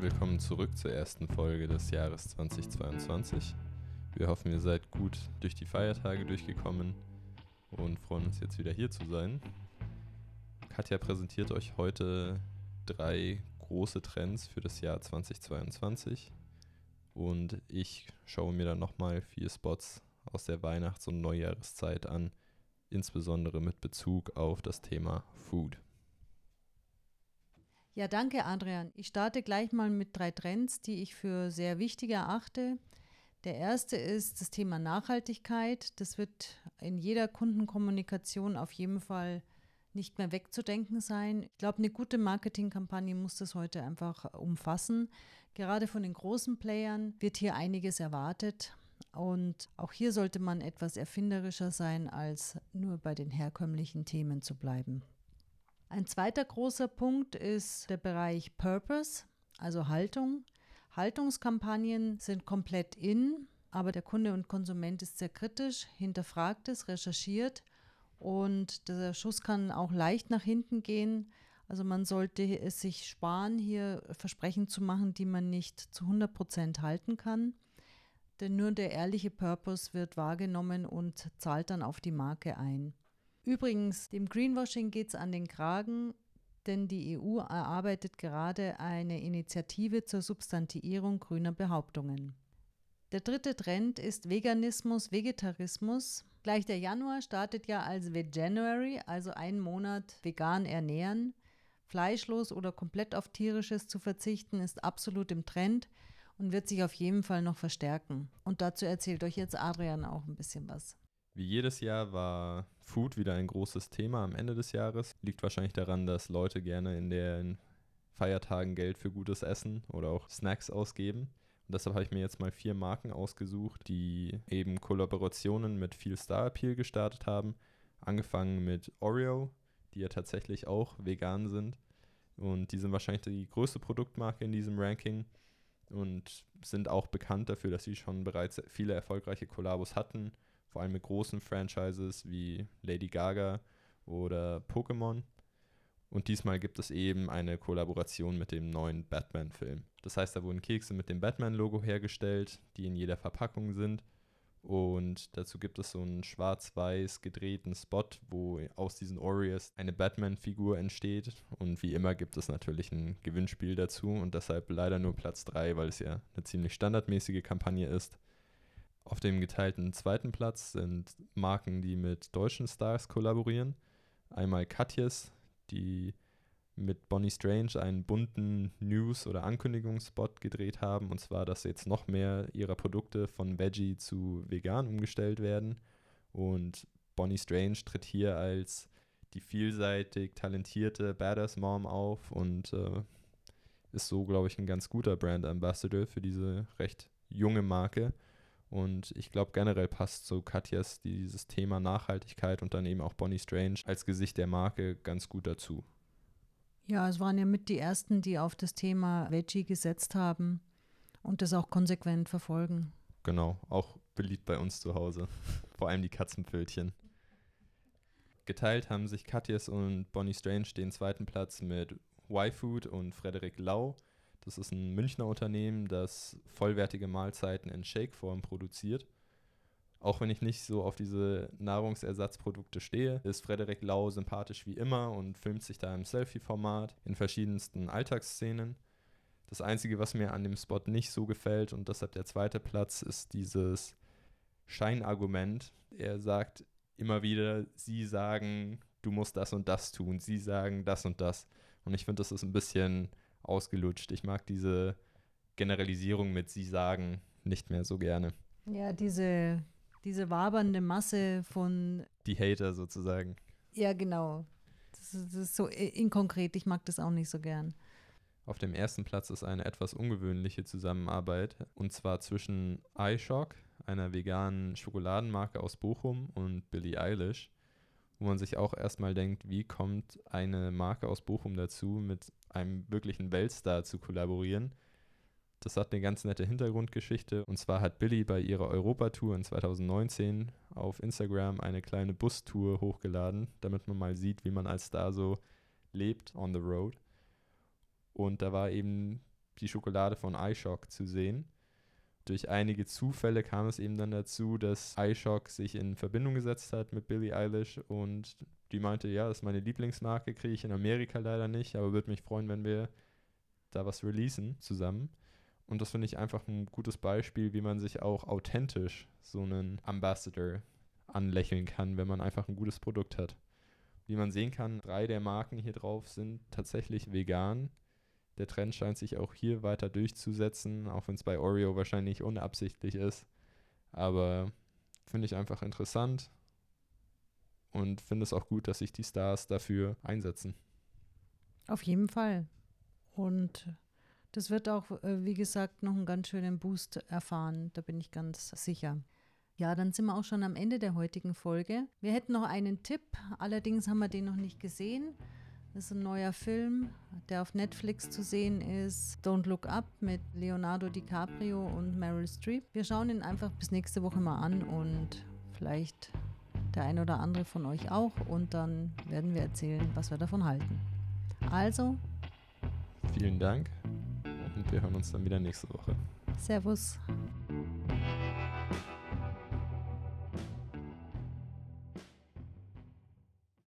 Willkommen zurück zur ersten Folge des Jahres 2022. Wir hoffen, ihr seid gut durch die Feiertage durchgekommen und freuen uns jetzt wieder hier zu sein. Katja präsentiert euch heute drei große Trends für das Jahr 2022 und ich schaue mir dann nochmal vier Spots aus der Weihnachts- und Neujahreszeit an, insbesondere mit Bezug auf das Thema Food. Ja, danke, Adrian. Ich starte gleich mal mit drei Trends, die ich für sehr wichtig erachte. Der erste ist das Thema Nachhaltigkeit. Das wird in jeder Kundenkommunikation auf jeden Fall nicht mehr wegzudenken sein. Ich glaube, eine gute Marketingkampagne muss das heute einfach umfassen. Gerade von den großen Playern wird hier einiges erwartet. Und auch hier sollte man etwas erfinderischer sein, als nur bei den herkömmlichen Themen zu bleiben. Ein zweiter großer Punkt ist der Bereich Purpose, also Haltung. Haltungskampagnen sind komplett in, aber der Kunde und Konsument ist sehr kritisch, hinterfragt es, recherchiert und der Schuss kann auch leicht nach hinten gehen. Also man sollte es sich sparen, hier Versprechen zu machen, die man nicht zu 100 Prozent halten kann. Denn nur der ehrliche Purpose wird wahrgenommen und zahlt dann auf die Marke ein. Übrigens, dem Greenwashing geht es an den Kragen, denn die EU erarbeitet gerade eine Initiative zur Substantiierung grüner Behauptungen. Der dritte Trend ist Veganismus, Vegetarismus. Gleich der Januar startet ja als Veganuary, also einen Monat vegan ernähren. Fleischlos oder komplett auf tierisches zu verzichten ist absolut im Trend und wird sich auf jeden Fall noch verstärken. Und dazu erzählt euch jetzt Adrian auch ein bisschen was. Wie jedes Jahr war Food wieder ein großes Thema am Ende des Jahres. Liegt wahrscheinlich daran, dass Leute gerne in den Feiertagen Geld für gutes Essen oder auch Snacks ausgeben. Und deshalb habe ich mir jetzt mal vier Marken ausgesucht, die eben Kollaborationen mit viel Star Appeal gestartet haben. Angefangen mit Oreo, die ja tatsächlich auch vegan sind. Und die sind wahrscheinlich die größte Produktmarke in diesem Ranking und sind auch bekannt dafür, dass sie schon bereits viele erfolgreiche Kollabos hatten vor allem mit großen Franchises wie Lady Gaga oder Pokémon. Und diesmal gibt es eben eine Kollaboration mit dem neuen Batman-Film. Das heißt, da wurden Kekse mit dem Batman-Logo hergestellt, die in jeder Verpackung sind. Und dazu gibt es so einen schwarz-weiß gedrehten Spot, wo aus diesen Oreos eine Batman-Figur entsteht. Und wie immer gibt es natürlich ein Gewinnspiel dazu und deshalb leider nur Platz 3, weil es ja eine ziemlich standardmäßige Kampagne ist. Auf dem geteilten zweiten Platz sind Marken, die mit deutschen Stars kollaborieren. Einmal Katjes, die mit Bonnie Strange einen bunten News- oder Ankündigungsspot gedreht haben, und zwar, dass jetzt noch mehr ihrer Produkte von Veggie zu vegan umgestellt werden. Und Bonnie Strange tritt hier als die vielseitig talentierte Badass Mom auf und äh, ist so, glaube ich, ein ganz guter Brand Ambassador für diese recht junge Marke. Und ich glaube, generell passt so Katjas dieses Thema Nachhaltigkeit und dann eben auch Bonnie Strange als Gesicht der Marke ganz gut dazu. Ja, es waren ja mit die ersten, die auf das Thema Veggie gesetzt haben und das auch konsequent verfolgen. Genau, auch beliebt bei uns zu Hause. Vor allem die Katzenpfötchen. Geteilt haben sich Katjes und Bonnie Strange den zweiten Platz mit Y-Food und Frederik Lau das ist ein Münchner Unternehmen, das vollwertige Mahlzeiten in Shake-Form produziert. Auch wenn ich nicht so auf diese Nahrungsersatzprodukte stehe, ist Frederik Lau sympathisch wie immer und filmt sich da im Selfie-Format in verschiedensten Alltagsszenen. Das Einzige, was mir an dem Spot nicht so gefällt und deshalb der zweite Platz, ist dieses Scheinargument. Er sagt immer wieder, sie sagen, du musst das und das tun, sie sagen das und das. Und ich finde, das ist ein bisschen ausgelutscht. Ich mag diese Generalisierung mit Sie sagen nicht mehr so gerne. Ja, diese, diese wabernde Masse von. Die Hater sozusagen. Ja, genau. Das ist, das ist so inkonkret. Ich mag das auch nicht so gern. Auf dem ersten Platz ist eine etwas ungewöhnliche Zusammenarbeit und zwar zwischen iShock, einer veganen Schokoladenmarke aus Bochum, und Billie Eilish wo man sich auch erstmal denkt, wie kommt eine Marke aus Bochum dazu, mit einem wirklichen Weltstar zu kollaborieren. Das hat eine ganz nette Hintergrundgeschichte. Und zwar hat Billy bei ihrer Europatour in 2019 auf Instagram eine kleine Bustour hochgeladen, damit man mal sieht, wie man als Star so lebt on the road. Und da war eben die Schokolade von iShock zu sehen. Durch einige Zufälle kam es eben dann dazu, dass iShock sich in Verbindung gesetzt hat mit Billie Eilish und die meinte, ja, das ist meine Lieblingsmarke, kriege ich in Amerika leider nicht, aber würde mich freuen, wenn wir da was releasen zusammen. Und das finde ich einfach ein gutes Beispiel, wie man sich auch authentisch so einen Ambassador anlächeln kann, wenn man einfach ein gutes Produkt hat. Wie man sehen kann, drei der Marken hier drauf sind tatsächlich vegan. Der Trend scheint sich auch hier weiter durchzusetzen, auch wenn es bei Oreo wahrscheinlich unabsichtlich ist. Aber finde ich einfach interessant und finde es auch gut, dass sich die Stars dafür einsetzen. Auf jeden Fall. Und das wird auch, äh, wie gesagt, noch einen ganz schönen Boost erfahren. Da bin ich ganz sicher. Ja, dann sind wir auch schon am Ende der heutigen Folge. Wir hätten noch einen Tipp, allerdings haben wir den noch nicht gesehen. Das ist ein neuer Film, der auf Netflix zu sehen ist. Don't Look Up mit Leonardo DiCaprio und Meryl Streep. Wir schauen ihn einfach bis nächste Woche mal an und vielleicht der ein oder andere von euch auch. Und dann werden wir erzählen, was wir davon halten. Also. Vielen Dank und wir hören uns dann wieder nächste Woche. Servus.